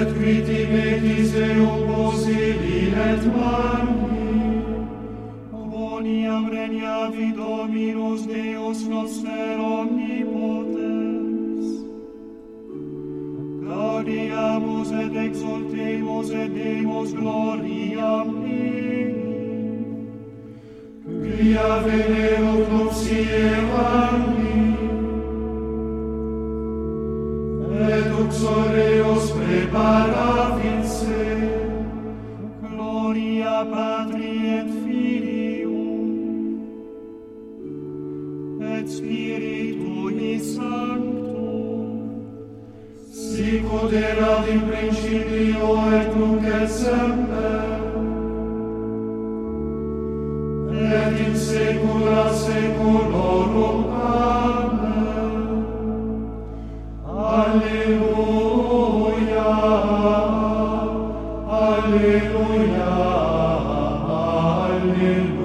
et quid metis eum ili et marmi. Boniam regnavi Dominus Deus noster omnipotens. Gaudiamus et exultemus et demus gloriam Dei. Quia venero cum uxoreos preparavit se, gloria Patri et Filium, et Spiritui Sancto, sicut erat in principio et nunc et semper, et in saecula saeculorum. Amen. Alleluia, Alleluia.